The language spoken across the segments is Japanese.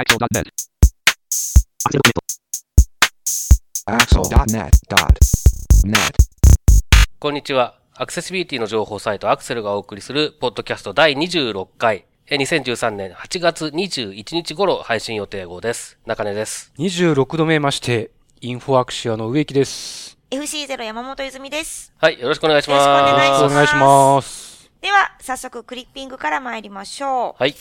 Axel.net. Axel.net.net. こんにちは。アクセシビリティの情報サイトアクセルがお送りするポッドキャスト第26回、え2013年8月21日頃配信予定号です。中根です。26度目まして、インフォアクシアの植木です。FC0 山本泉です。はい、よろしくお願いします。よろしくお願いしますお願いします。では、早速クリッピングから参りましょはい。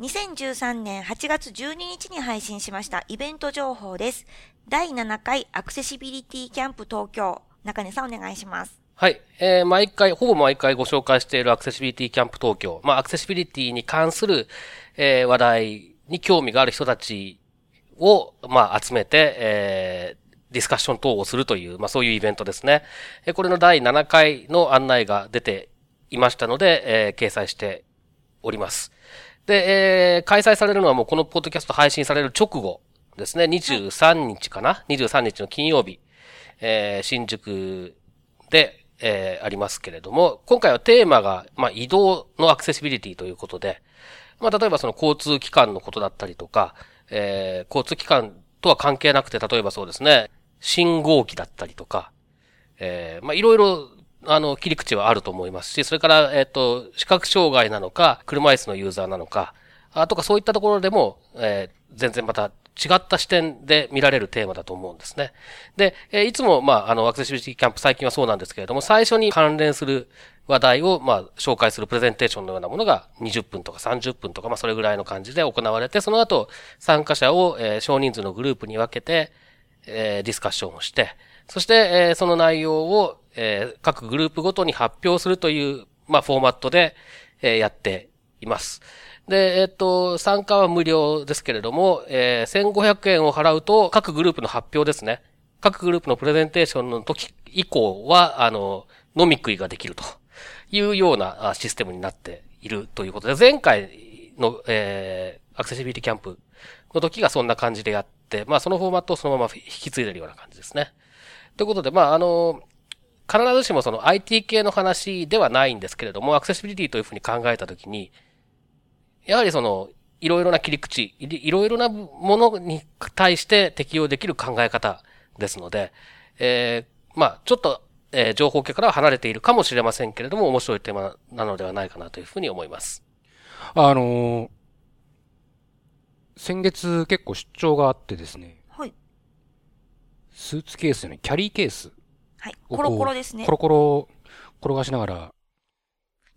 2013年8月12日に配信しましたイベント情報です。第7回アクセシビリティキャンプ東京。中根さんお願いします。はい。えー、毎回、ほぼ毎回ご紹介しているアクセシビリティキャンプ東京。まあ、アクセシビリティに関する、えー、話題に興味がある人たちを、まあ、集めて、えー、ディスカッション等をするという、まあ、そういうイベントですね。えーこれの第7回の案内が出ていましたので、えー、掲載しております。で、えー、開催されるのはもうこのポッドキャスト配信される直後ですね。23日かな ?23 日の金曜日。えー、新宿で、えーありますけれども、今回はテーマが、まあ、移動のアクセシビリティということで、まあ、例えばその交通機関のことだったりとか、えー交通機関とは関係なくて、例えばそうですね、信号機だったりとか、えーまあ、いろいろ、あの、切り口はあると思いますし、それから、えっ、と、視覚障害なのか、車椅子のユーザーなのか、あとかそういったところでも、えー全然また違った視点で見られるテーマだと思うんですね。で、えーいつも、まあ、あの、アクセシビリティキャンプ最近はそうなんですけれども、最初に関連する話題を、まあ、紹介するプレゼンテーションのようなものが20分とか30分とか、まあ、それぐらいの感じで行われて、その後、参加者を、えー少人数のグループに分けて、えーディスカッションをして、そして、えーその内容を、えー各グループごとに発表するという、まあ、フォーマットで、えーやっています。で、えっ、と、参加は無料ですけれども、えー1500円を払うと、各グループの発表ですね。各グループのプレゼンテーションの時以降は、あの、飲み食いができるというようなシステムになっているということで、前回の、えーアクセシビリティキャンプの時がそんな感じでやって、まあそのフォーマットをそのまま引き継いでるような感じですね。ということで、まああの、必ずしもその IT 系の話ではないんですけれども、アクセシビリティというふうに考えたときに、やはりその、いろいろな切り口、いろいろなものに対して適用できる考え方ですので、えーまあちょっと、えー情報系からは離れているかもしれませんけれども、面白いテーマなのではないかなというふうに思います。あのー先月結構出張があってですね、スーツケースじゃない、キャリーケースはい。コロコロですね。コロコロ転がしながら、っ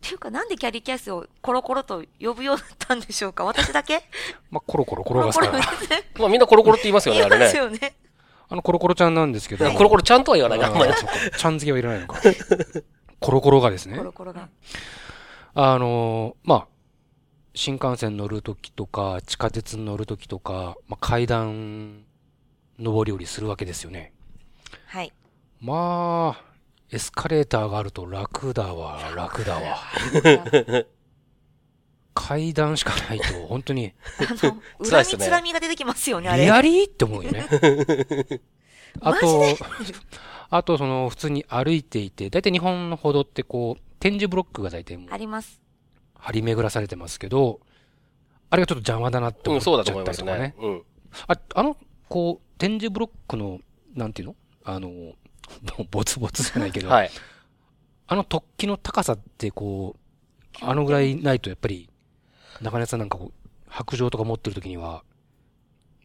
ていうか、なんでキャリーキャスをコロコロと呼ぶようになったんでしょうか？私だけ？まあ、コロコロ転がすから、ですね。まあみんなコロコロって言いますよね、あれ言いますね。よね。あのコロコロちゃんなんですけど、コロコロちゃんとは言わないな、あんまりちゃん付けはいらないのか。コロコロがですねコ、ロコロが。あのーまあ、新幹線乗るときとか、地下鉄に乗るときとか、まあ、階段、上り下りするわけですよね。はい。まあ、エスカレーターがあると楽だわ、楽だわ。階段しかないと、本当に、あの、恨みつらみが出てきますよね、あれ。リアリー？って思うよね。あマと、あと、その、普通に歩いていて、だいたい日本の歩道ってこう、展示ブロックが大体もうあります。張り巡らされてますけど、あれがちょっと邪魔だなってうん、思っちゃっそうだと思いたりとかねますね。。うん。あ、あの、こう、展示ブロックの、なんていうの？あの、ボツボツじゃないけど、はい。あの突起の高さってこう、あのぐらいないとやっぱり、中根さんなんかこう、白状とか持ってる時には、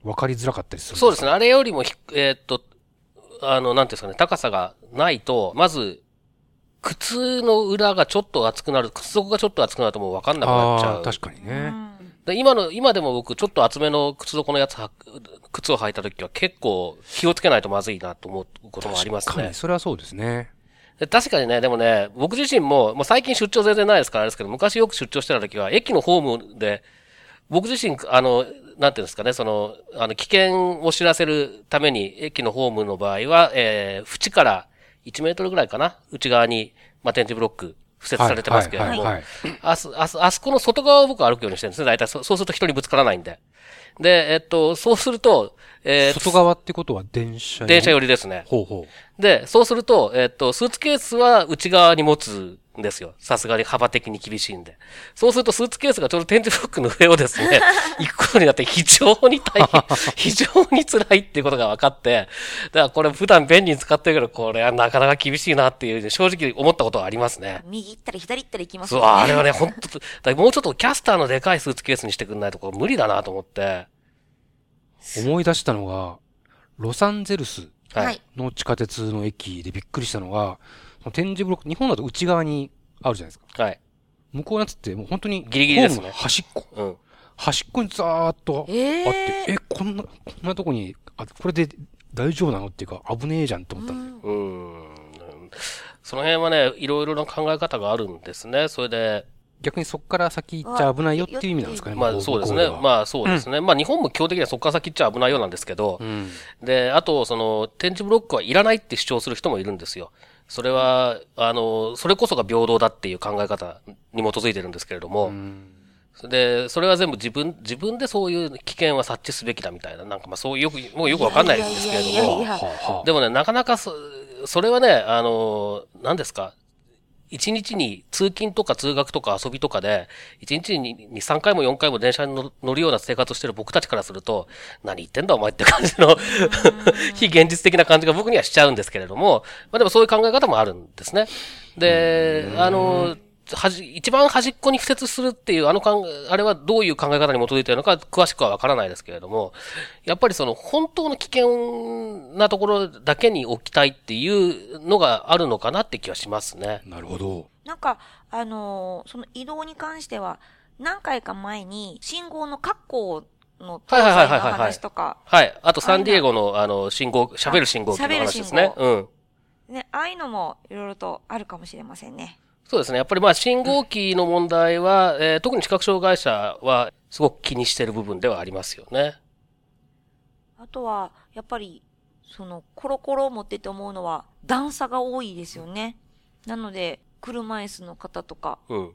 分かりづらかったりするんそうですね。あれよりもひ、えーっと、あの、なんていうんですかね、高さがないと、まず、靴の裏がちょっと厚くなる、靴底がちょっと厚くなるともう分かんなくなっちゃう。ああ、確かにうね。ん。で今の、今でも僕、ちょっと厚めの靴底のやつは、靴を履いた時は結構気をつけないとまずいなと思うこともありますね確かに、。それはそうですね。で確かにね、でもね、僕自身も、もう最近出張全然ないですからあれですけど、昔よく出張してた時は、駅のホームで、僕自身、あの、なんていうんですかね、その、あの、危険を知らせるために、駅のホームの場合は、えー、縁から1メートルぐらいかな、内側に、まあ、展示ブロック、付設されてますけれども、あそ、この外側を僕は歩くようにしてるんですね。大体そ、そうすると人にぶつからないんで。で、えっと、そうすると、えー外側ってことは電車電車寄りですね。ほうほう。で、そうすると、えっ、と、スーツケースは内側に持つんですよ。さすがに幅的に厳しいんで。そうするとスーツケースがちょうど展示ブロックの上をですね、行くことになって非常に大変、非常に辛いっていうことが分かって、だからこれ普段便利に使ってるけど、これはなかなか厳しいなっていう、正直思ったことはありますね。右行ったり左行ったり行きますそう。あれはね、ほんと、だからもうちょっとキャスターのでかいスーツケースにしてくんないとこれ無理だなと思って。思い出したのが、ロサンゼルス。の地下鉄の駅でびっくりしたのが、その展示ブロック、日本だと内側にあるじゃないですか。はい。向こうのやつってもう本当にギリギリですねホームの端っこ。うん。端っこにザーっとあって、えーえ、こんな、こんなとこに、あ、これで大丈夫なのっていうか、危ねえじゃんって思ったんですよ。うーん。その辺はね、いろいろな考え方があるんですね。それで、逆にそこから先行っちゃ危ないよっていう意味なんですかね。まあそうですね。まあそうですね。まあ日本も基本的にはそこから先っちゃ危ないようなんですけどあ、うん。で、あと、その、展示ブロックはいらないって主張する人もいるんですよ。それは、あの、それこそが平等だっていう考え方に基づいてるんですけれども、うんで、それは全部自分、自分でそういう危険は察知すべきだみたいな、なんかまあそういうよく、もうよくわかんないんですけれどもでもね、なかなかそ、それはね、あの、何ですか？一日に通勤とか通学とか遊びとかで、一日に2、3回も4回も電車に乗乗るような生活をしてる僕たちからすると、何言ってんだお前って感じの、非現実的な感じが僕にはしちゃうんですけれども、まあでもそういう考え方もあるんですね。で、あの、はじ、一番端っこに付設するっていう、あの考え、あれはどういう考え方に基づいているのか詳しくはわからないですけれども、やっぱりその本当の危険なところだけに置きたいっていうのがあるのかなって気はしますね。なるほど。なんか、あのーその移動に関しては、何回か前に信号の確保の搭載の話とか、はい。あとサンディエゴのあの信号、喋る信号機の話ですね。喋うん。ね、ああいうのもいろいろとあるかもしれませんね。そうですね。やっぱりまあ信号機の問題は、えー特に視覚障害者はすごく気にしてる部分ではありますよね。あとは、やっぱり、その、コロコロを持ってて思うのは、段差が多いですよね。なので、車椅子の方とか、うん。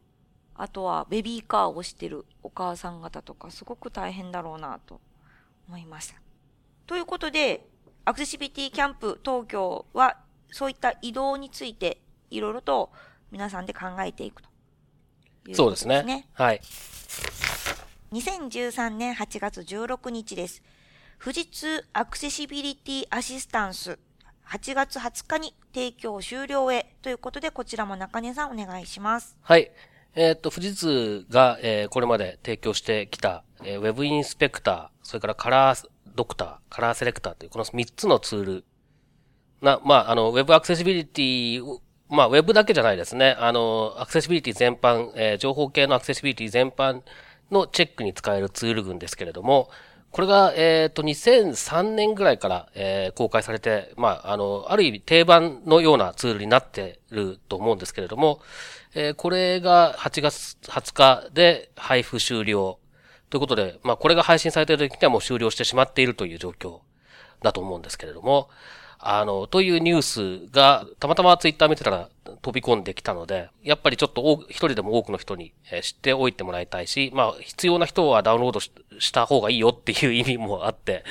あとはベビーカーを押してるお母さん方とか、すごく大変だろうなと思いました。ということで、アクセシビリティキャンプ東京は、そういった移動について、いろいろと皆さんで考えていくというそうですすねね。。はい。2013年8月16日です。富士通アクセシビリティアシスタンス8月20日に提供終了へということで、こちらも中根さんお願いします。はい。えーっと、富士通が、えーこれまで提供してきた、えーウェブインスペクター、それからカラードクター、カラーセレクターというこの3つのツールな、まあ、あの、ウェブアクセシビリティを、まあ、ウェブだけじゃないですね。あの、アクセシビリティ全般、えー情報系のアクセシビリティ全般のチェックに使えるツール群ですけれども、これが、えっ、と、2003年ぐらいから、えー公開されて、まあ、あの、ある意味定番のようなツールになってると思うんですけれども、えーこれが8月20日で配布終了ということで、まあ、これが配信されている時にはもう終了してしまっているという状況だと思うんですけれども、あの、というニュースが、たまたまツイッター見てたら飛び込んできたので、やっぱりちょっと多く一人でも多くの人に知っておいてもらいたいし、まあ、必要な人はダウンロードした方がいいよっていう意味もあって、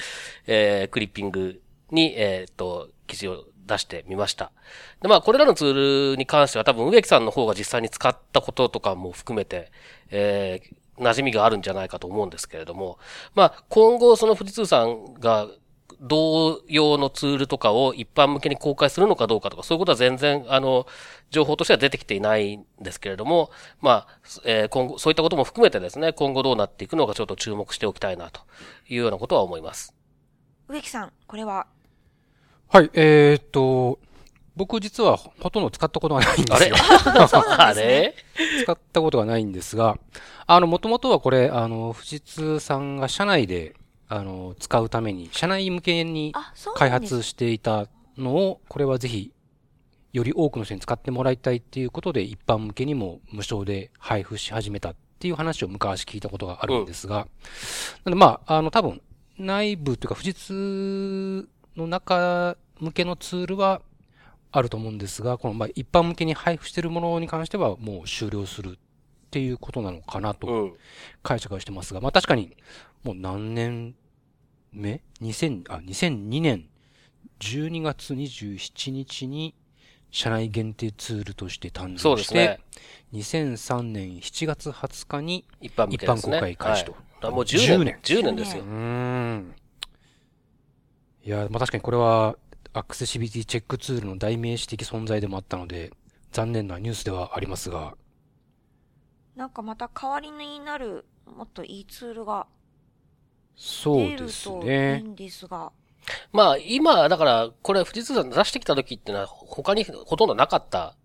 えークリッピングに、えーっと、記事を出してみました。で、まあ、これらのツールに関しては多分植木さんの方が実際に使ったこととかも含めて、えー馴染みがあるんじゃないかと思うんですけれども、まあ、今後その富士通さんが同様のツールとかを一般向けに公開するのかどうかとか、そういうことは全然、あの、情報としては出てきていないんですけれども、まあ、えー今後、そういったことも含めてですね、今後どうなっていくのかちょっと注目しておきたいなというようなことは思います。植木さん、これは、はい、えーっと、僕実はほとんど使ったことがないんですよ。あれ？使ったことがないんですが、あの、もともとはこれ、あの、富士通さんが社内で、あの、使うために、社内向けに開発していたのを、これはぜひ、より多くの人に使ってもらいたいっていうことで、一般向けにも無償で配布し始めたっていう話を昔聞いたことがあるんですが、なんでまあ、あの、多分、内部というか、富士通の中向けのツールはあると思うんですが、この、まあ、一般向けに配布しているものに関してはもう終了するっていうことなのかなとうん。解釈はしてますが、まあ確かに、もう何年目 ?2000、あ、2002年12月27日に社内限定ツールとして誕生して、ね。2003年7月20日に、一般ね。一般公開開始とはいもう10 10年年。10年ですよう。ーん。いや、まあ、確かにこれは、アクセシビリティチェックツールの代名詞的存在でもあったので、残念なニュースではありますが、なんかまた代わりになる、もっといいツールがそうですといいね。んですが。まあ、今、だから、これ、富士通さん出してきた時っていうのは、他にほとんどなかった。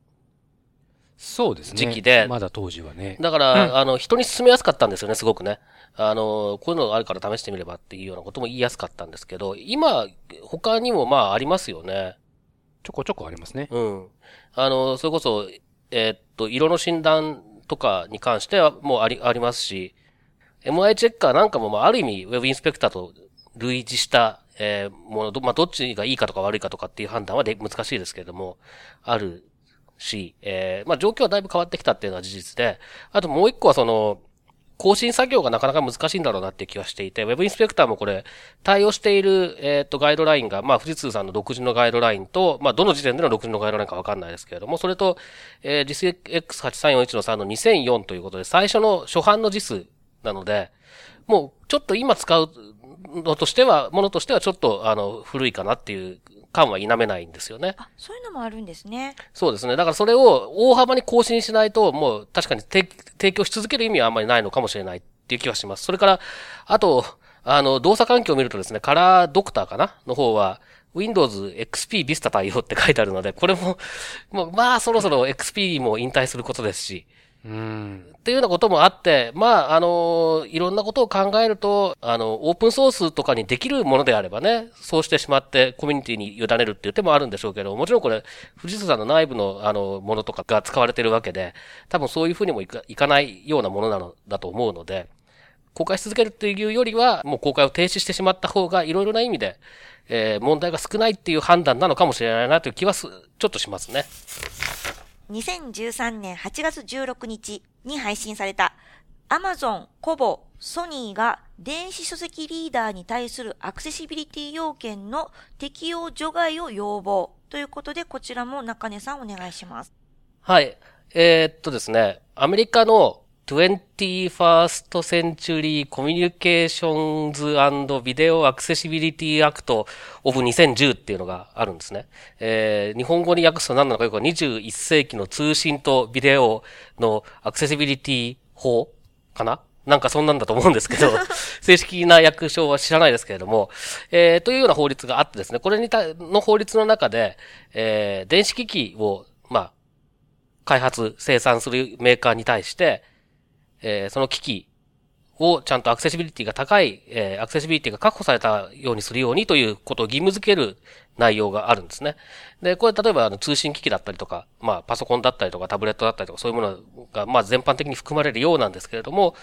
そうですね。時期でまだ当時はね。だから、あの、人に勧めやすかったんですよね、すごくね。あの、こういうのがあるから試してみればっていうようなことも言いやすかったんですけど、今、他にもまあありますよね。ちょこちょこありますね。うん。あの、それこそ、えーっと、色の診断とかに関してはもうあり、ありますし、MI チェッカーなんかも、まあ、ある意味、ウェブインスペクターと類似した、えーもの、どまあ、どっちがいいかとか悪いかとかっていう判断はで難しいですけれども、あるし、えーまあ、状況はだいぶ変わってきたっていうのは事実で、あともう一個はその、更新作業がなかなか難しいんだろうなっていう気はしていて、ウェブインスペクターもこれ、対応している、えっ、と、ガイドラインが、まあ、富士通さんの独自のガイドラインと、まあ、どの時点での独自のガイドラインかわかんないですけれども、それと、えー、JISX8341 の3の2004ということで、最初の初版の JIS なので、もう、ちょっと今使うのとしては、ものとしてはちょっと、あの、古いかなっていう感は否めないんですよね。あ、そういうのもあるんですね。そうですね。だからそれを大幅に更新しないと、もう確かに提提供し続ける意味はあんまりないのかもしれないっていう気はします。それから、あと、あの、動作環境を見るとですね、カラードクターかなの方は、Windows XP Vista 対応って書いてあるので、これも、もう、まあ、そろそろ XP も引退することですし、うん。っていうようなこともあって、まあ、あの、いろんなことを考えると、あの、オープンソースとかにできるものであればね、そうしてしまってコミュニティに委ねるっていう手もあるんでしょうけど、もちろんこれ、富士通さんの内部の、あの、ものとかが使われてるわけで、多分そういうふうにもいかいかないようなものなのだと思うので、公開し続けるっていうよりは、もう公開を停止してしまった方が、いろいろな意味で、えー問題が少ないっていう判断なのかもしれないなという気はす、ちょっとしますね。2013年8月16日に配信された Amazon、コボ、ソニーが電子書籍リーダーに対するアクセシビリティ要件の適用除外を要望ということで、こちらも中根さんお願いします。はい。えーっとですね、アメリカの 21st Century Communications and Video Accessibility Act of 2010っていうのがあるんですね。えー日本語に訳すと何なのかよくわかんない21世紀の通信とビデオのアクセシビリティ法かな？なんかそんなんだと思うんですけど、正式な訳称は知らないですけれども、えーというような法律があってですね、これにた、の法律の中で、えー電子機器を、まあ、開発、生産するメーカーに対して、えーその機器をちゃんとアクセシビリティが高い、えーアクセシビリティが確保されたようにするようにということを義務付ける内容があるんですね。で、これ例えばあの通信機器だったりとか、まあパソコンだったりとかタブレットだったりとかそういうものがまあ全般的に含まれるようなんですけれども、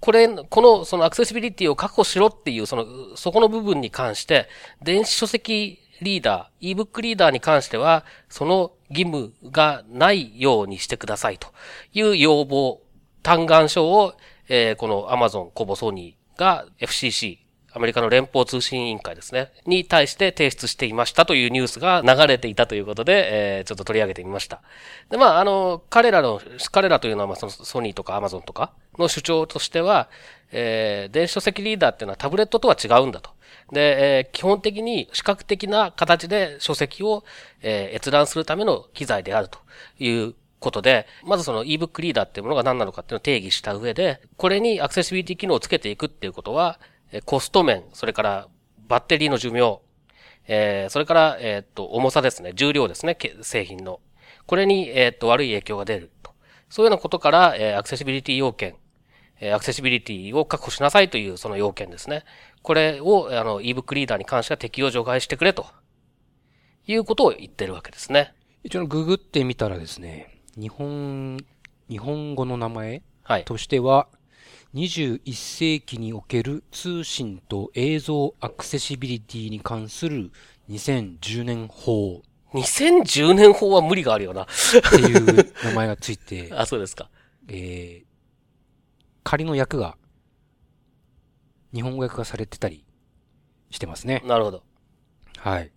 これ、このそのアクセシビリティを確保しろっていうその、そこの部分に関して、電子書籍リーダー、ebook リーダーに関しては、その義務がないようにしてくださいという要望、嘆願書を、えーこの Amazon、コボソニーが FCC、アメリカの連邦通信委員会ですね、に対して提出していましたというニュースが流れていたということで、えーちょっと取り上げてみました。で、まあ、あの、彼らの、彼らというのは、まあ、そのソニーとか Amazon とかの主張としては、えー電子書籍リーダーっていうのはタブレットとは違うんだと。で、えー基本的に視覚的な形で書籍を、えー閲覧するための機材であるということで、まずその ebook リーダーっていうものが何なのかっていうのを定義した上で、これにアクセシビリティ機能をつけていくっていうことは、コスト面、それからバッテリーの寿命、えーそれから、えっと、重さですね、重量ですね、製品の。これに、えっと、悪い影響が出ると。そういうようなことから、えーアクセシビリティ要件、えーアクセシビリティを確保しなさいというその要件ですね。これを、あの、ebook リーダーに関しては適用除外してくれと。いうことを言ってるわけですね。一応ググってみたらですね、日本、日本語の名前はい。としては、21世紀における通信と映像アクセシビリティに関する2010年法2010年法は無理があるよな。っていう名前がついて、あ、そうですか。えー、仮の訳が、日本語訳がされてたりしてますね。なるほど。はい。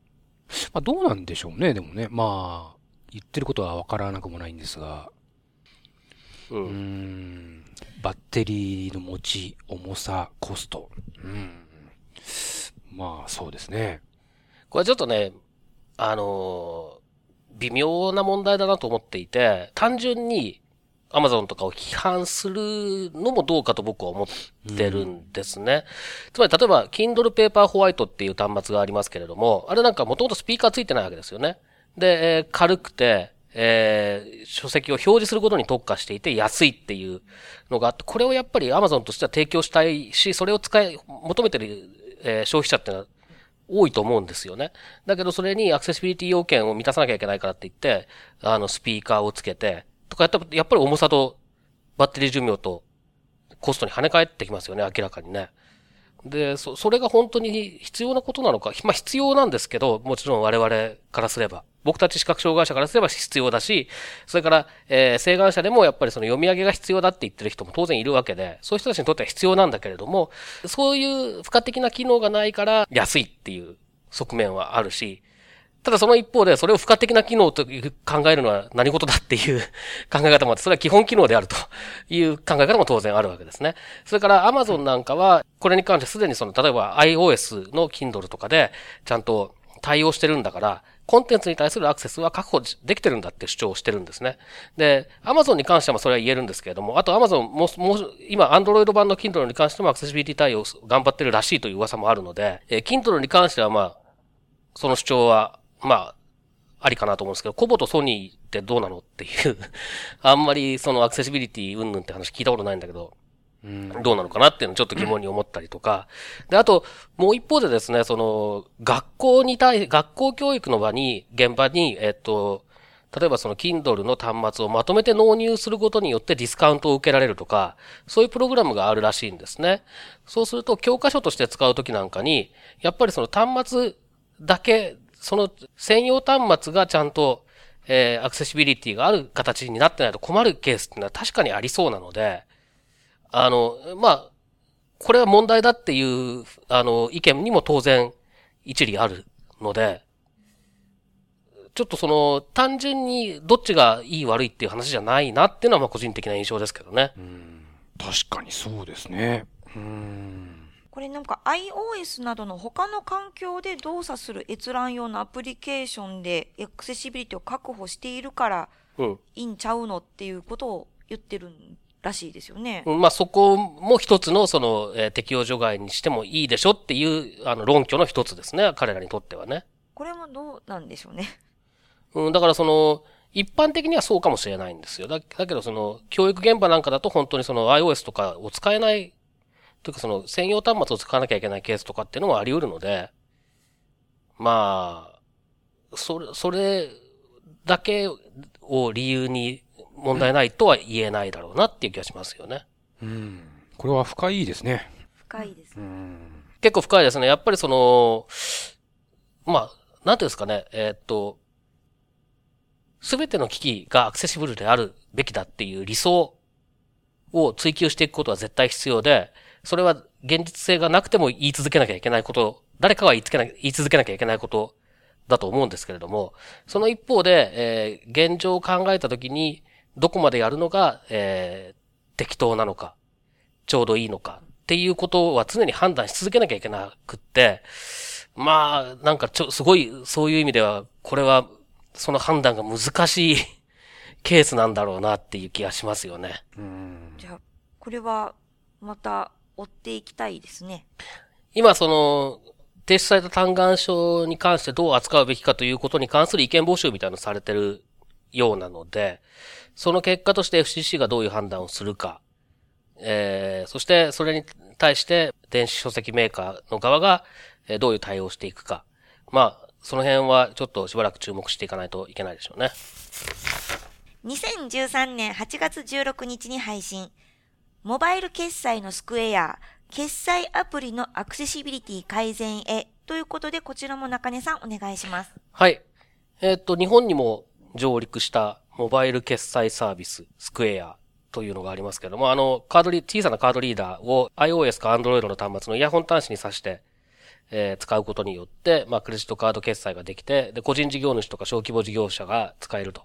まあどうなんでしょうね、でもね。まあ、言ってることはわからなくもないんですが。う。うんーん。バッテリーの持ち、重さ、コスト。うん。まあ、そうですね。これちょっとね、あのー微妙な問題だなと思っていて、単純に Amazon とかを批判するのもどうかと僕は思ってるんですね。つまり、例えば、Kindle Paperwhite っていう端末がありますけれども、あれなんかもともとスピーカーついてないわけですよね。で、えー軽くて、えー書籍を表示することに特化していて安いっていうのがあって、これをやっぱり Amazon としては提供したいし、それを使い、求めてる、えー消費者っていうのは多いと思うんですよね。だけどそれにアクセシビリティ要件を満たさなきゃいけないからって言って、あの、スピーカーをつけて、とかやったら、やっぱり重さとバッテリー寿命とコストに跳ね返ってきますよね、明らかにね。で、そ、それが本当に必要なことなのか。まあ必要なんですけど、もちろん我々からすれば。僕たち視覚障害者からすれば必要だし、それから、えー、請願者でもやっぱりその読み上げが必要だって言ってる人も当然いるわけで、そういう人たちにとっては必要なんだけれども、そういう付加的な機能がないから安いっていう側面はあるし、ただその一方で、それを付加的な機能と考えるのは何事だっていう 考え方もあって、それは基本機能であるという考え方も当然あるわけですね。それから Amazon なんかは、これに関してすでにその、例えば iOS の Kindle とかで、ちゃんと対応してるんだから、コンテンツに対するアクセスは確保できてるんだって主張をしてるんですね。で、Amazon に関してもそれは言えるんですけれども、あと Amazon も、もう、今 Android 版の Kindle に関してもアクセシビリティ対応頑張ってるらしいという噂もあるので、えー Kindle に関してはまあ、その主張は、まあ、ありかなと思うんですけど、コボとソニーってどうなのっていう、あんまりそのアクセシビリティ云々って話聞いたことないんだけど、どうなのかなっていうのをちょっと疑問に思ったりとか。で、あと、もう一方でですね、その、学校に対、学校教育の場に、現場に、えっと、例えばその Kindle の端末をまとめて納入することによってディスカウントを受けられるとか、そういうプログラムがあるらしいんですね。そうすると教科書として使うときなんかに、やっぱりその端末だけ、その専用端末がちゃんと、えーアクセシビリティがある形になってないと困るケースっていうのは確かにありそうなので、あの、まあ、これは問題だっていう、あの、意見にも当然一理あるので、ちょっとその、単純にどっちがいい悪いっていう話じゃないなっていうのはまあ個人的な印象ですけどね。確かにそうですね。うん。これなんか iOS などの他の環境で動作する閲覧用のアプリケーションでアクセシビリティを確保しているからうん。いいんちゃうのっていうことを言ってるらしいですよね。うんまあそこも一つのその、えー適用除外にしてもいいでしょっていう、あの論拠の一つですね。彼らにとってはね。これもどうなんでしょうね。うん、だからその、一般的にはそうかもしれないんですよ。だだけどその、教育現場なんかだと本当にその iOS とかを使えない、というかその、専用端末を使わなきゃいけないケースとかっていうのもあり得るので、まあ、それ、それだけを理由に問題ないとは言えないだろうなっていう気がしますよね。うん。これは深いですね。深いですう。ん。結構深いですね。やっぱりその、まあ、なんていうんですかね、えーっと、すべての機器がアクセシブルであるべきだっていう理想を追求していくことは絶対必要で、それは現実性がなくても言い続けなきゃいけないこと、誰かは言いつけな言い続けなきゃいけないことだと思うんですけれども、その一方で、えー現状を考えたときに、どこまでやるのが、えー適当なのか、ちょうどいいのかっていうことは常に判断し続けなきゃいけなくって、まあ、なんかちょ、すごい、そういう意味では、これは、その判断が難しい ケースなんだろうなっていう気がしますよね。うん。じゃあ、これはまた追っていきたいですね。今、その、提出された嘆願書に関してどう扱うべきかということに関する意見募集みたいなのされてるようなので、その結果として FCC がどういう判断をするか、えー、そしてそれに対して電子書籍メーカーの側がえーどういう対応をしていくか。まあ、その辺はちょっとしばらく注目していかないといけないでしょうね。2013年8月16日に配信。モバイル決済のスクエア、決済アプリのアクセシビリティ改善へ。ということで、こちらも中根さんお願いします。はい。えーっと、日本にも上陸したモバイル決済サービス、スクエアというのがありますけども、あの、カードリ、小さなカードリーダーを iOS か Android の端末のイヤホン端子に挿して、えー使うことによって、まあ、クレジットカード決済ができて、で、個人事業主とか小規模事業者が使えると。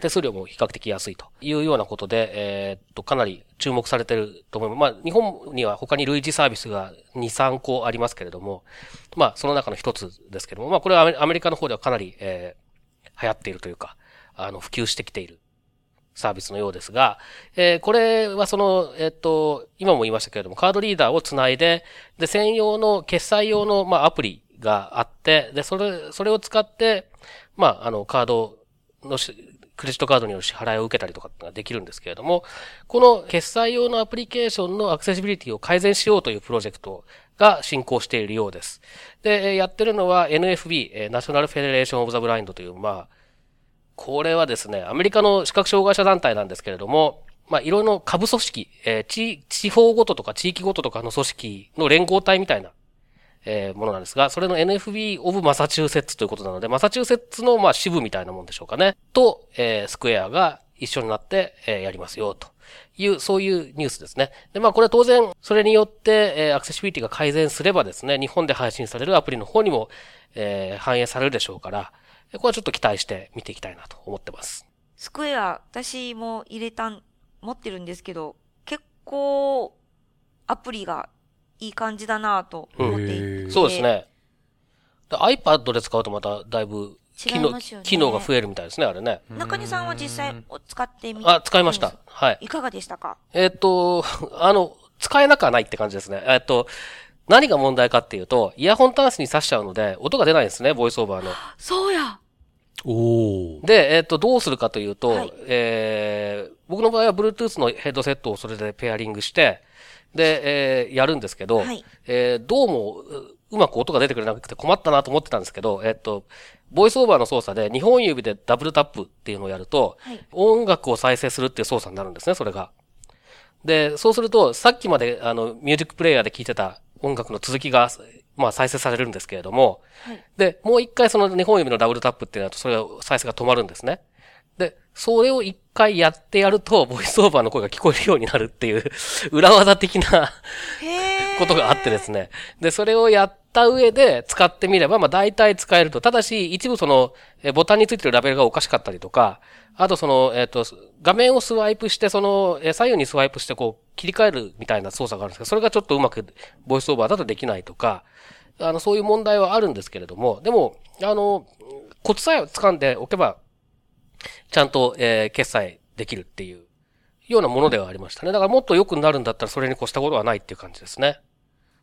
手数料も比較的安いというようなことで、えーっと、かなり注目されてると思います。まあ、日本には他に類似サービスが2、3個ありますけれども、まあ、その中の一つですけども、まあ、これはアメアメリカの方ではかなり、えー流行っているというか、あの、普及してきているサービスのようですが、えーこれはその、えっと、今も言いましたけれども、カードリーダーをつないで、で、専用の決済用の、まあ、アプリがあって、で、それ、それを使って、まあ、あの、カードのし、クレジットカードによる支払いを受けたりとかってのができるんですけれども、この決済用のアプリケーションのアクセシビリティを改善しようというプロジェクトが進行しているようです。で、やってるのは NFB、 National Federation of the Blind という、まあ、これはですね、アメリカの視覚障害者団体なんですけれども、まあ、いろいろ下部組織、えー地、地方ごととか地域ごととかの組織の連合体みたいな、えーものなんですが、それの NFB of マサチューセッツということなので、マサチューセッツの、まあ、支部みたいなもんでしょうかね。と、えースクエアが一緒になって、えーやりますよ、という、そういうニュースですね。で、まあ、これは当然、それによって、えーアクセシビリティが改善すればですね、日本で配信されるアプリの方にも、えー反映されるでしょうから、これはちょっと期待して見ていきたいなと思ってます。スクエア、私も入れたん、持ってるんですけど、結構、アプリがいい感じだなと思っていて、そうですね。で iPad で使うとまただいぶ機能、ね機能が増えるみたいですね、あれね。中根さんは実際お使ってみあ、使いました。はい。いかがでしたか？えっと、あの、使えなくはないって感じですね。えっと、何が問題かっていうと、イヤホン端子に挿しちゃうので、音が出ないんですね、ボイスオーバーの。そうやおー。で、えっと、どうするかというと、はいえー、僕の場合は Bluetooth のヘッドセットをそれでペアリングして、で、えー、やるんですけど、はいえー、どうも、ううまく音が出てくれなくて困ったなと思ってたんですけど、えっと、ボイスオーバーの操作で2本指でダブルタップっていうのをやると、はい音楽を再生するっていう操作になるんですね、それが。で、そうすると、さっきまであの、ミュージックプレイヤーで聴いてた音楽の続きが、まあ再生されるんですけれども、はいで、もう一回その2本指のダブルタップっていうのと、それが再生が止まるんですね。で、それを一回やってやると、ボイスオーバーの声が聞こえるようになるっていう、裏技的なことがあってですね。で、それをやった上で使ってみれば、まあ大体使えると。ただし、一部その、えボタンについてるラベルがおかしかったりとか、あとその、えっ、と、画面をスワイプして、その、え左右にスワイプしてこう、切り替えるみたいな操作があるんですけど、それがちょっとうまく、ボイスオーバーだとできないとか、あの、そういう問題はあるんですけれども、でも、あの、コツさえ掴んでおけば、ちゃんと、えー決済できるっていうようなものではありましたね。だからもっと良くなるんだったらそれに越したことはないっていう感じですね。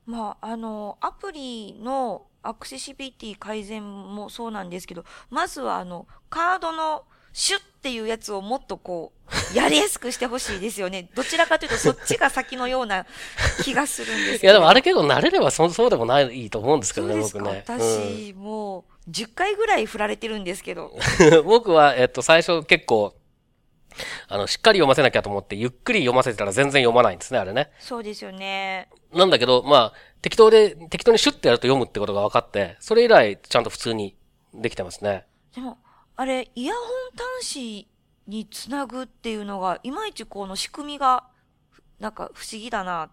まあ、あの、アプリのアクセシビリティ改善もそうなんですけど、まずはあの、カードのシュッっていうやつをもっとこう、やりやすくしてほしいですよね。どちらかというとそっちが先のような気がするんですいや、けど。でもあれ結構慣れればそそうでもないと思うんですけどね、そうですか。僕ね。私、もう、10回ぐらい振られてるんですけど。う ん僕は、えっと、最初結構、あの、しっかり読ませなきゃと思って、ゆっくり読ませてたら全然読まないんですね、あれね。そうですよね。なんだけど、まあ、適当で、適当にシュッてやると読むってことが分かって、それ以来、ちゃんと普通にできてますね。でも、あれ、イヤホン端子につなぐっていうのが、いまいちこの仕組みが、なんか不思議だな。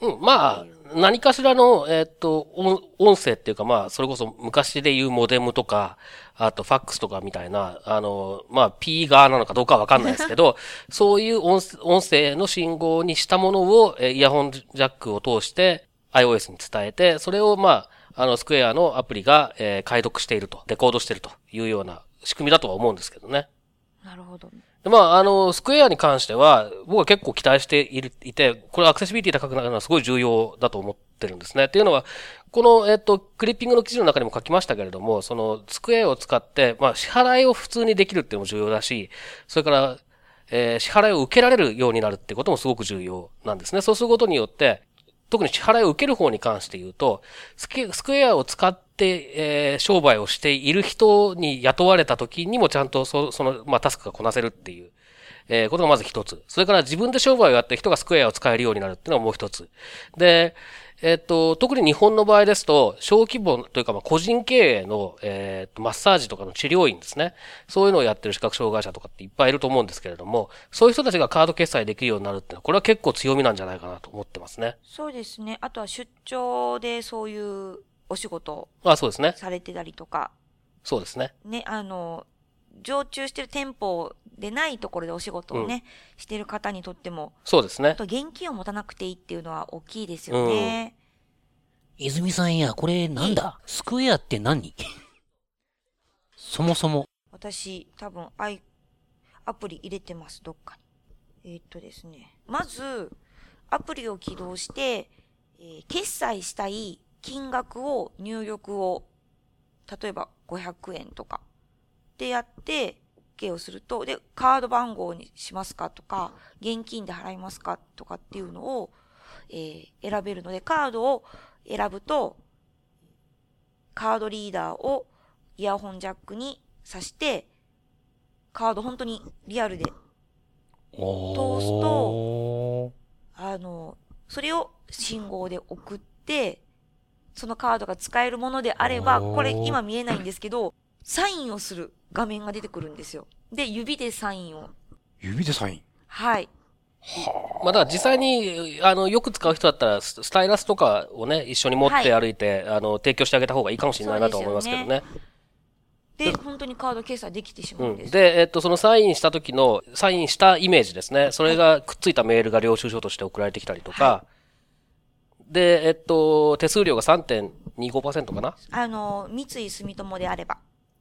うん、まあ、何かしらの、えっと、音音声っていうか、まあ、それこそ昔で言うモデムとか、あとファックスとかみたいな、あの、まあ、P 側なのかどうかはわかんないですけど、そういう音音声の信号にしたものを、えーイヤホンジャックを通して iOS に伝えて、それを、まあ、あの、スクエアのアプリが、えー解読していると、デコードしているというような仕組みだとは思うんですけどね。なるほど。まあ、あの、スクエアに関しては、僕は結構期待している、いて、これアクセシビリティ高くなるのはすごい重要だと思ってるんですね。っていうのは、この、えっと、クリッピングの記事の中にも書きましたけれども、その、スクエアを使って、まあ、支払いを普通にできるっていうのも重要だし、それから、えー支払いを受けられるようになるってこともすごく重要なんですね。そうすることによって、特に支払いを受ける方に関して言うと、スクエアを使って、えー商売をしている人に雇われた時にもちゃんとそその、まあ、タスクがこなせるっていう、えーことがまず一つ。それから自分で商売をやって人がスクエアを使えるようになるっていうのがもう一つ。で、えっと、特に日本の場合ですと、小規模というか、まあ、個人経営の、えっと、マッサージとかの治療院ですね。そういうのをやってる視覚障害者とかっていっぱいいると思うんですけれども、そういう人たちがカード決済できるようになるっていうのは、これは結構強みなんじゃないかなと思ってますね。そうですね。あとは出張でそういうお仕事をあ、そうですね。されてたりとか、そうですね。ね、あの、常駐してる店舗でないところでお仕事をね、してる方にとっても、そうですねあ。と現金を持たなくていいっていうのは大きいですよね。泉さんや、これなんだ？スクエアって何？そもそも。私、多分、アイ、アプリ入れてます、どっかに。えーっとですね。まず、アプリを起動して、えー決済したい金額を入力を、例えば500円とか、でやって、OK をすると、で、カード番号にしますかとか、現金で払いますかとかっていうのを、えー選べるので、カードを選ぶと、カードリーダーをイヤホンジャックに挿して、カード本当にリアルで、お通すとあの、それを信号で送って、そのカードが使えるものであれば、これ今見えないんですけど、サインをする画面が出てくるんですよ。で、指でサインを。指でサイン？はい。まあ、だから実際に、あの、よく使う人だったら、ススタイラスとかをね、一緒に持って歩いて、あの、提供してあげた方がいいかもしれないなと思いますけどね。で、本当にカード決済できてしまううんんです。で、えっと、そのサインした時の、サインしたイメージですね。それがくっついたメールが領収書として送られてきたりとか、で、えっと、手数料が3.25%かな？あの、三井住友であれば。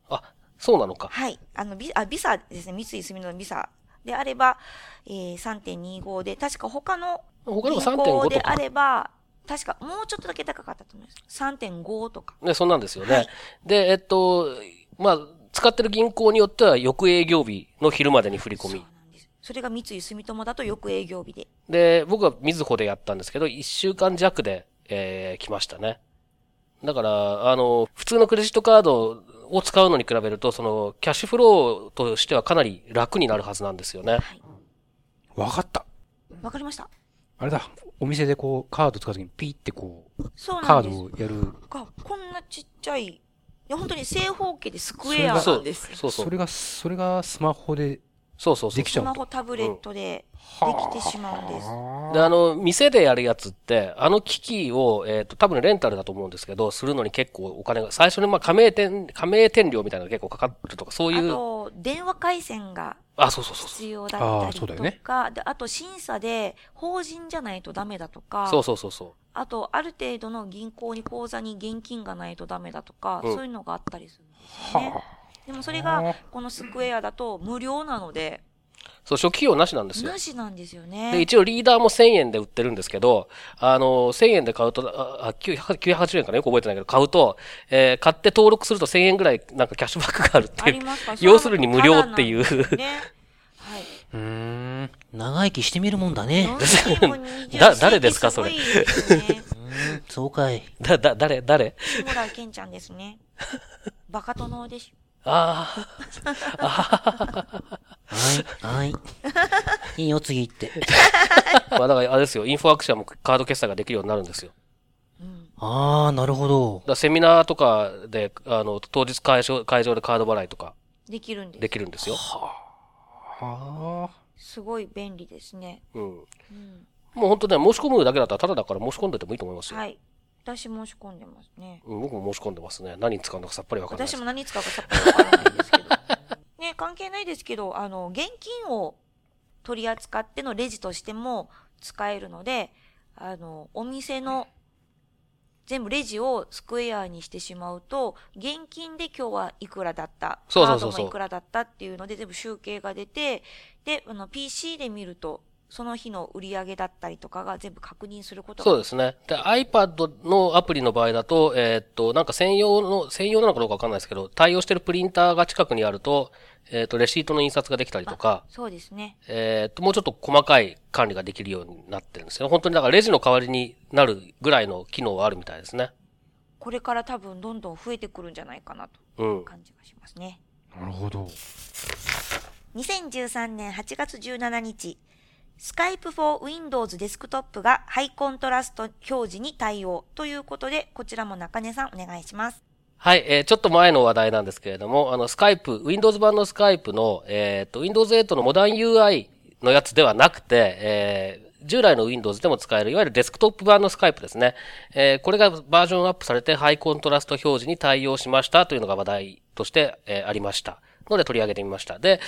あ、そうなのか。はい。あの、ビあビザですね。三井住友のビザであれば、えー、3.25で、確か他の他のが銀行3.5とであか。れば、確かもうちょっとだけ高かったと思います。3.5とか。ね、そんなんですよね。はいで、えっと、まあ、使ってる銀行によっては、翌営業日の昼までに振り込み。それが三井住友だと翌営業日で。で、僕はみずほでやったんですけど、1週間弱で、えー、来ましたね。だから、あの、普通のクレジットカードを使うのに比べると、その、キャッシュフローとしてはかなり楽になるはずなんですよね。わかった。わかりました。あれだ。お店でこう、カード使うときにピーってこう、そうカーなんです。ドをやる。が、こんなちっちゃい、いや、本当に正方形でスクエアなんです。そうそうそ。れが、それがスマホでそうそうそうでき。ちゃうと。スマホ、タブレットでできてしまうんです。で、あの、店でやるやつって、あの機器を、えっ、と、多分レンタルだと思うんですけど、するのに結構お金が、最初にまあ加盟店、加盟店料みたいなのが結構かかるとか、そうあいう、と、電話回線があ、そうそうそうそう。必要だったあーそうだよねりとか、であと審査で法人じゃないとダメだとか、そうそうそうそう。あと、ある程度の銀行に口座に現金がないとダメだとか、うんそういうのがあったりするんですよね。でもそれが、このスクエアだと無料なので、そう、初期費用なしなんですよな。しなんですよで、ね。一応リーダーも1000円で売ってるんですけど、あの、1000円で買うと、あ、あ900 980円かな？よく覚えてないけど、買うと、えー買って登録すると1000円ぐらいなんかキャッシュバックがあるっていう。ありますか要するに無料っていうね。はい。うーん。長生きしてみるもんだね。40だ誰ですかそれ？そうかい。だ、だ、誰誰？志村けんちゃんですね。バカ殿です。あはい、はい。いいよ、次行って。あ。まあだからあれですよ、インフォアクションもカード決済ができるようになるんですよ。あー、なるほどだ。セミナーとかで、あの、当日会場会場でカード払いとかできるんです。できるんですよ。はすごい便利ですね。うん。うん。もう本当ね、申し込むだけだったらタダだから申し込んでてもいいと思いますよ。はい。私申し込んでますね。うん、僕も申し込んでますね。何に使うのかさっぱりわからない私も何使うかさっぱりわからないんですけど。ね、関係ないですけど、あの、現金を取り扱ってのレジとしても使えるので、あの、お店の全部レジをスクエアにしてしまうと、現金で今日はいくらだった、そうそうそうそうカードもいくらだったっていうので全部集計が出て、で、あの、PC で見ると、その日の売り上げだったりとかが全部確認することがそうですね。で、iPad のアプリの場合だと、えーっと、なんか専用の、専用なのかどうかわかんないですけど、対応してるプリンターが近くにあると、えーっと、レシートの印刷ができたりとか、そうですね。えーっと、もうちょっと細かい管理ができるようになってるんですよ。本当にだからレジの代わりになるぐらいの機能はあるみたいですね。これから多分どんどん増えてくるんじゃないかなとうん。感じがしますね。あ。なるほど。2013年8月17日、Skype for Windows デスクトップがハイコントラスト表示に対応ということで、こちらも中根さんお願いします。はい、えーちょっと前の話題なんですけれども、あの、スカイプ、Windows 版のスカイプの、えーと、Windows 8のモダン UI のやつではなくて、えー従来の Windows でも使える、いわゆるデスクトップ版のスカイプですね。えーこれがバージョンアップされてハイコントラスト表示に対応しましたというのが話題として、えーありました。ので取り上げてみました。で、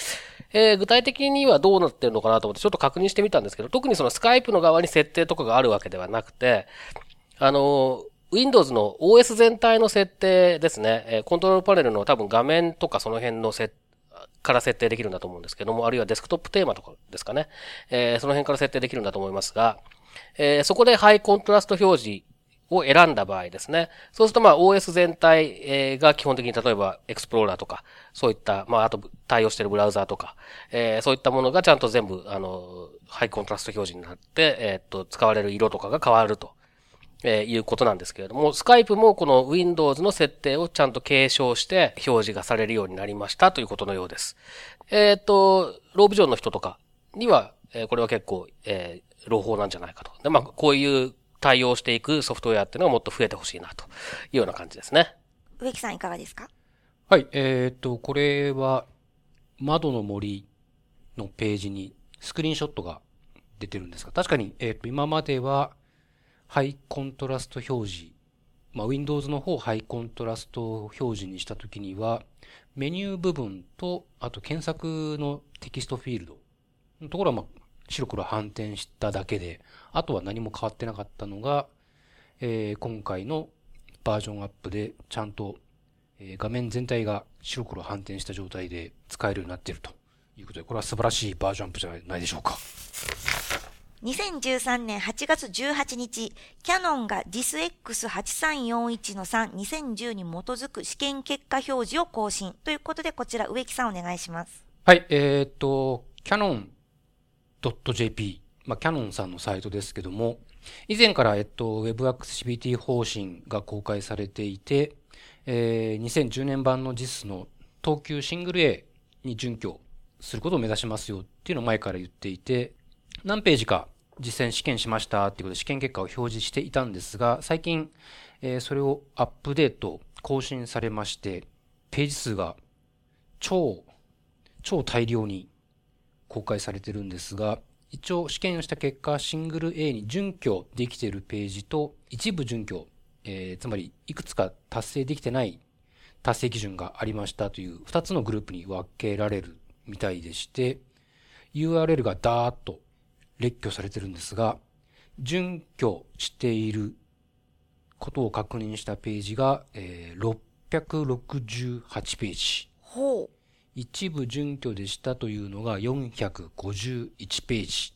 えー具体的にはどうなってるのかなと思ってちょっと確認してみたんですけど、特にそのスカイプの側に設定とかがあるわけではなくて、あの、Windows の OS 全体の設定ですね、えーコントロールパネルの多分画面とかその辺の設から設定できるんだと思うんですけども、あるいはデスクトップテーマとかですかね。えーその辺から設定できるんだと思いますが、えーそこでハイコントラスト表示を選んだ場合ですね。そうするとまあ OS 全体が基本的に例えば Explorer とか、そういった、まああと対応しているブラウザーとか、えそういったものがちゃんと全部、あの、ハイコントラスト表示になって、えっと、使われる色とかが変わると。えーいうことなんですけれども、スカイプもこの Windows の設定をちゃんと継承して表示がされるようになりましたということのようです。えっ、と、ロービジョンの人とかには、えーこれは結構、えー朗報なんじゃないかと。で、まあ、こういう対応していくソフトウェアっていうのがもっと増えてほしいなというような感じですね。植木さんいかがですか？はい、えっ、と、これは、窓の森のページにスクリーンショットが出てるんですが、確かに、えっ、と、今までは、ハイコントラスト表示、まあ、Windows の方をハイコントラスト表示にしたときには、メニュー部分と、あと検索のテキストフィールドのところは、まあ、白黒反転しただけで、あとは何も変わってなかったのが、えー今回のバージョンアップでちゃんとえー画面全体が白黒反転した状態で使えるようになっているということで、これは素晴らしいバージョンアップじゃないでしょうか。2013年8月18日、キヤノンが JISX8341 の3、2010に基づく試験結果表示を更新。ということで、こちら植木さんお願いします。はい、えーっと、canon.jp、まあ、キャノンさんのサイトですけども、以前から、えっと、Web Accessibility 方針が公開されていて、えー2010年版の JIS の東急シングル A に準拠することを目指しますよっていうのを前から言っていて、何ページか実践試験しましたっていうことで試験結果を表示していたんですが、最近、えーそれをアップデート、更新されまして、ページ数が超超大量に公開されてるんですが、一応試験をした結果、シングル A に準拠できているページと、一部準拠、えーつまりいくつか達成できてない達成基準がありましたという二つのグループに分けられるみたいでして、URL がダーッと列挙されてるんですが、準拠していることを確認したページが、えー668ページ。ほう。一部準拠でしたというのが451ページ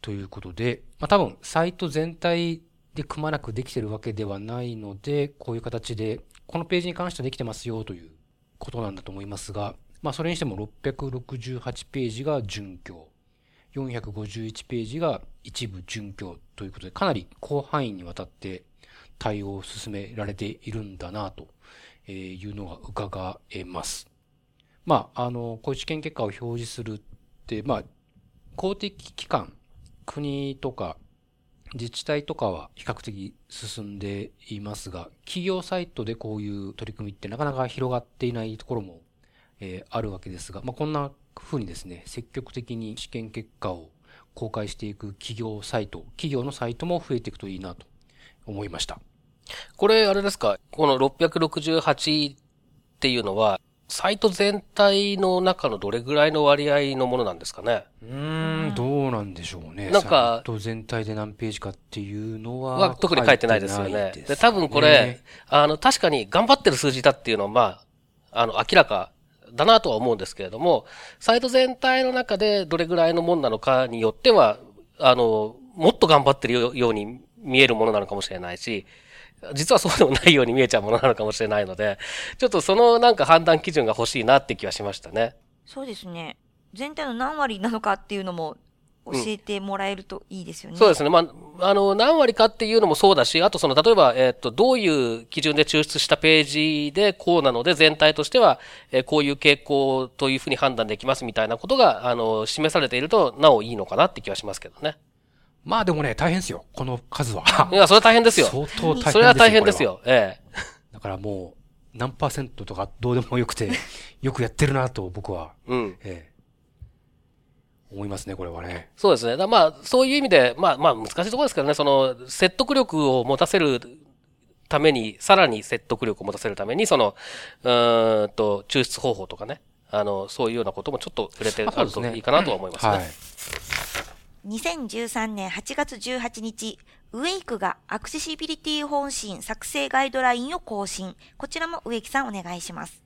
ということで、まあ、多分サイト全体でくまなくできてるわけではないので、こういう形で、このページに関してはできてますよということなんだと思いますが、まあそれにしても668ページが準拠、451ページが一部準拠ということで、かなり広範囲にわたって対応を進められているんだなというのが伺えます。まあ、あの、こういう試験結果を表示するって、まあ、公的機関、国とか自治体とかは比較的進んでいますが、企業サイトでこういう取り組みってなかなか広がっていないところも、えーあるわけですが、まあ、こんな風にですね、積極的に試験結果を公開していく企業サイト、企業のサイトも増えていくといいなと思いました。これ、あれですか？この668っていうのは、サイト全体の中のどれぐらいの割合のものなんですかね？うーん、どうなんでしょうね。なんかサイト全体で何ページかっていうのは、は特に書いてないですよね。で、多分これ、あの、確かに頑張ってる数字だっていうのは、まあ、あの、明らかだなとは思うんですけれども、サイト全体の中でどれぐらいのもんなのかによっては、あの、もっと頑張ってるよように見えるものなのかもしれないし、実はそうでもないように見えちゃうものなのかもしれないので、ちょっとそのなんか判断基準が欲しいなって気はしましたね。そうですね。全体の何割なのかっていうのも教えてもらえるといいですよね。そうですね。まあ、あの、何割かっていうのもそうだし、あとその、例えば、えっ、と、どういう基準で抽出したページでこうなので、全体としては、えーこういう傾向というふうに判断できますみたいなことが、あの、示されていると、なおいいのかなって気はしますけどね。まあでもね、大変ですよ。この数は。いや、それは大変ですよ。相当大変ですよ。それは大変ですこよ。ええ。だからもう、何パーセントとかどうでもよくて、よくやってるなと僕は、うん。ええ思いますね、これはね。そうですね。だまあ、そういう意味で、まあまあ難しいところですけどね、その、説得力を持たせるために、さらに説得力を持たせるために、その、うーんと、抽出方法とかね、あの、そういうようなこともちょっと触れてあるといいかなとは思いますね。はい。2013年8月18日、ウェイクがアクセシビリティ方針作成ガイドラインを更新。こちらも植木さんお願いします。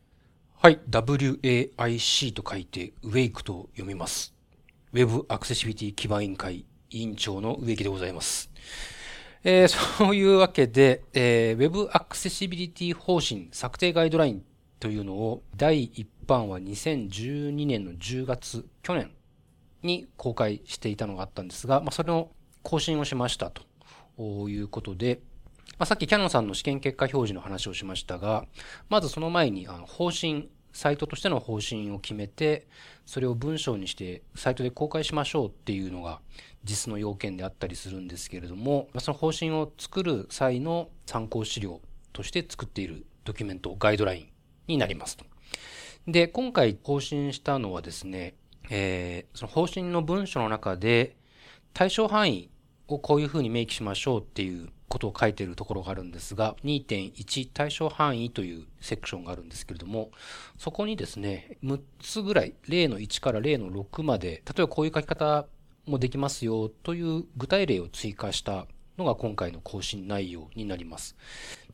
はい。WAIC と書いて、ウェイクと読みます。ウェブアクセシビリティ基盤委員会委員長の植木でございます。えー そういうわけで、えー、ウェブアクセシビリティ方針策定ガイドラインというのを、第一版は2012年の10月、去年に公開していたのがあったんですが、まあ、それの更新をしましたということで、まあ、さっきキャノンさんの試験結果表示の話をしましたが、まずその前にあの方針、サイトとしての方針を決めて、それを文章にしてサイトで公開しましょうっていうのが実の要件であったりするんですけれども、まその方針を作る際の参考資料として作っているドキュメント、ガイドラインになりますと。で、今回更新したのはですね、えーその方針の文書の中で対象範囲をこういうふうに明記しましょうっていうことを書いているところがあるんですが、2.1対象範囲というセクションがあるんですけれども、そこにですね、6つぐらい、例の1から例の6まで、例えばこういう書き方もできますよという具体例を追加したのが今回の更新内容になります。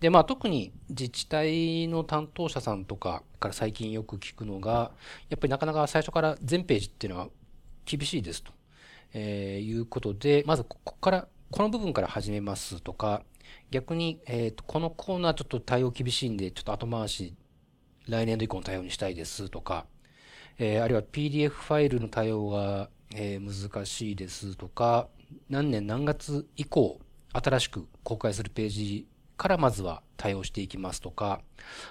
で、まあ特に自治体の担当者さんとかから最近よく聞くのが、やっぱりなかなか最初から全ページっていうのは厳しいですと、えーいうことで、まずここから、この部分から始めますとか、逆に、えーと、このコーナーちょっと対応厳しいんで、ちょっと後回し、来年度以降の対応にしたいですとか、えーあるいは PDF ファイルの対応が、えー難しいですとか、何年何月以降、新しく公開するページからまずは対応していきますとか、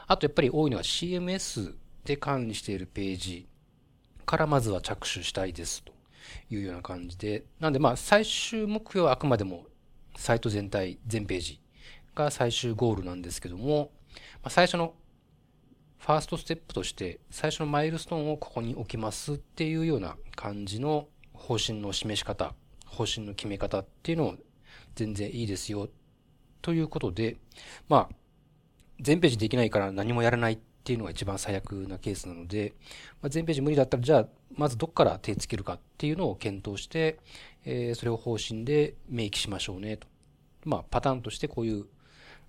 あとやっぱり多いのは CMS で管理しているページからまずは着手したいですというような感じで、なんでまあ最終目標はあくまでもサイト全体、全ページが最終ゴールなんですけども、ま、最初のファーストステップとして最初のマイルストーンをここに置きますっていうような感じの方針の示し方、方針の決め方っていうのを全然いいですよということで、まあ、全ページできないから何もやらないっていうのが一番最悪なケースなので、まあ、全ページ無理だったら、じゃあ、まずどっから手つけるかっていうのを検討して、えーそれを方針で明記しましょうねと。まあ、パターンとしてこういう、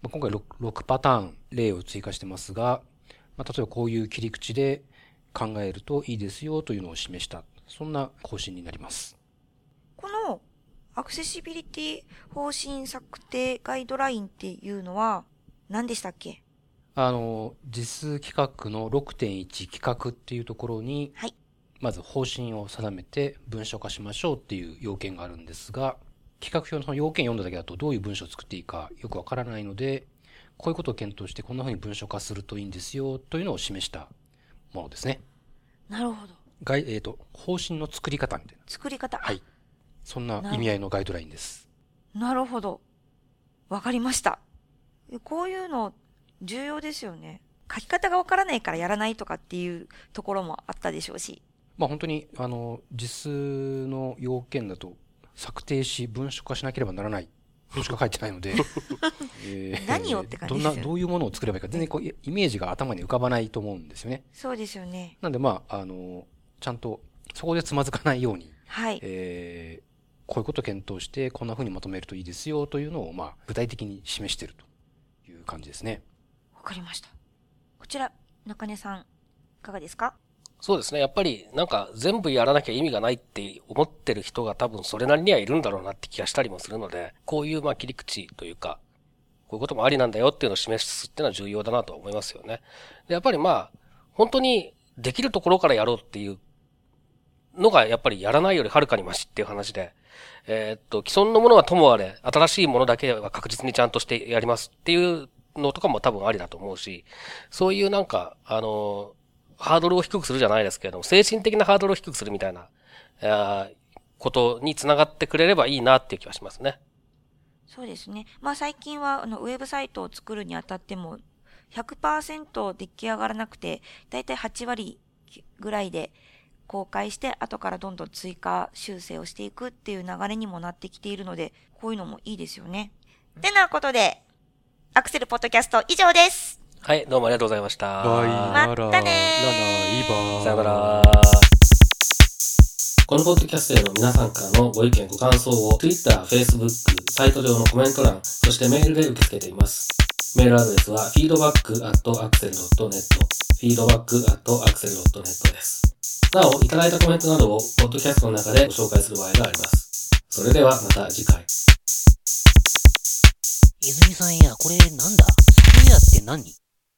まあ、今回 6, 6パターン例を追加してますが、まあ、例えばこういう切り口で考えるといいですよというのを示した、そんな方針になります。このアクセシビリティ方針策定ガイドラインっていうのは何でしたっけ？あの、実数企画の6.1企画っていうところに、はい。まず方針を定めて文章化しましょうっていう要件があるんですが、企画表のその要件読んだだけだとどういう文章を作っていいかよくわからないので、こういうことを検討してこんな風に文章化するといいんですよというのを示したものですね。なるほど。ガイえっ、と、方針の作り方みたいな。作り方。はい。そんな意味合いのガイドラインです。なるほど。わかりました。えこういうの重要ですよね。書き方がわからないからやらないとかっていうところもあったでしょうし。まあ本当に、あの、実数の要件だと、策定し文書化しなければならない。としか書いてないので、えー何をって感じどんな、ですよねどういうものを作ればいいか、全然こう、イイメージが頭に浮かばないと思うんですよね。そうですよね。なんでまあ、あの、ちゃんと、そこでつまずかないように、はい。えーこういうことを検討して、こんな風にまとめるといいですよというのを、まあ、具体的に示しているという感じですね。わかりました。こちら、中根さん、いかがですか？そうですね。やっぱり、なんか全部やらなきゃ意味がないって思ってる人が多分それなりにはいるんだろうなって気がしたりもするので、こういうまあ切り口というか、こういうこともありなんだよっていうのを示すっていうのは重要だなと思いますよね。でやっぱりまあ、本当にできるところからやろうっていうのがやっぱりやらないよりはるかにマシっていう話で、えっと、既存のものはともあれ、新しいものだけは確実にちゃんとしてやりますっていうのとかも多分ありだと思うし、そういうなんか、あの、ハードルを低くするじゃないですけれども、精神的なハードルを低くするみたいな、えーことにつながってくれればいいなっていう気はしますね。そうですね。まあ最近は、あの、ウェブサイトを作るにあたっても、100%出来上がらなくて、だいたい8割ぐらいで公開して後からどんどん追加修正をしていくっていう流れにもなってきているので、こういうのもいいですよね。てなことで、アクセルポッドキャスト以上です。はい、どうもありがとうございました。バイまったね。さよなら。このポッドキャストへの皆さんからのご意見、ご感想を Twitter、Facebook、サイト上のコメント欄、そしてメールで受け付けています。メールアドレスは feedback.axel.net feedback.axel.net です。なお、いただいたコメントなどをポッドキャストの中でご紹介する場合があります。それではまた次回。泉さんや、これなんだ？スクエアって何？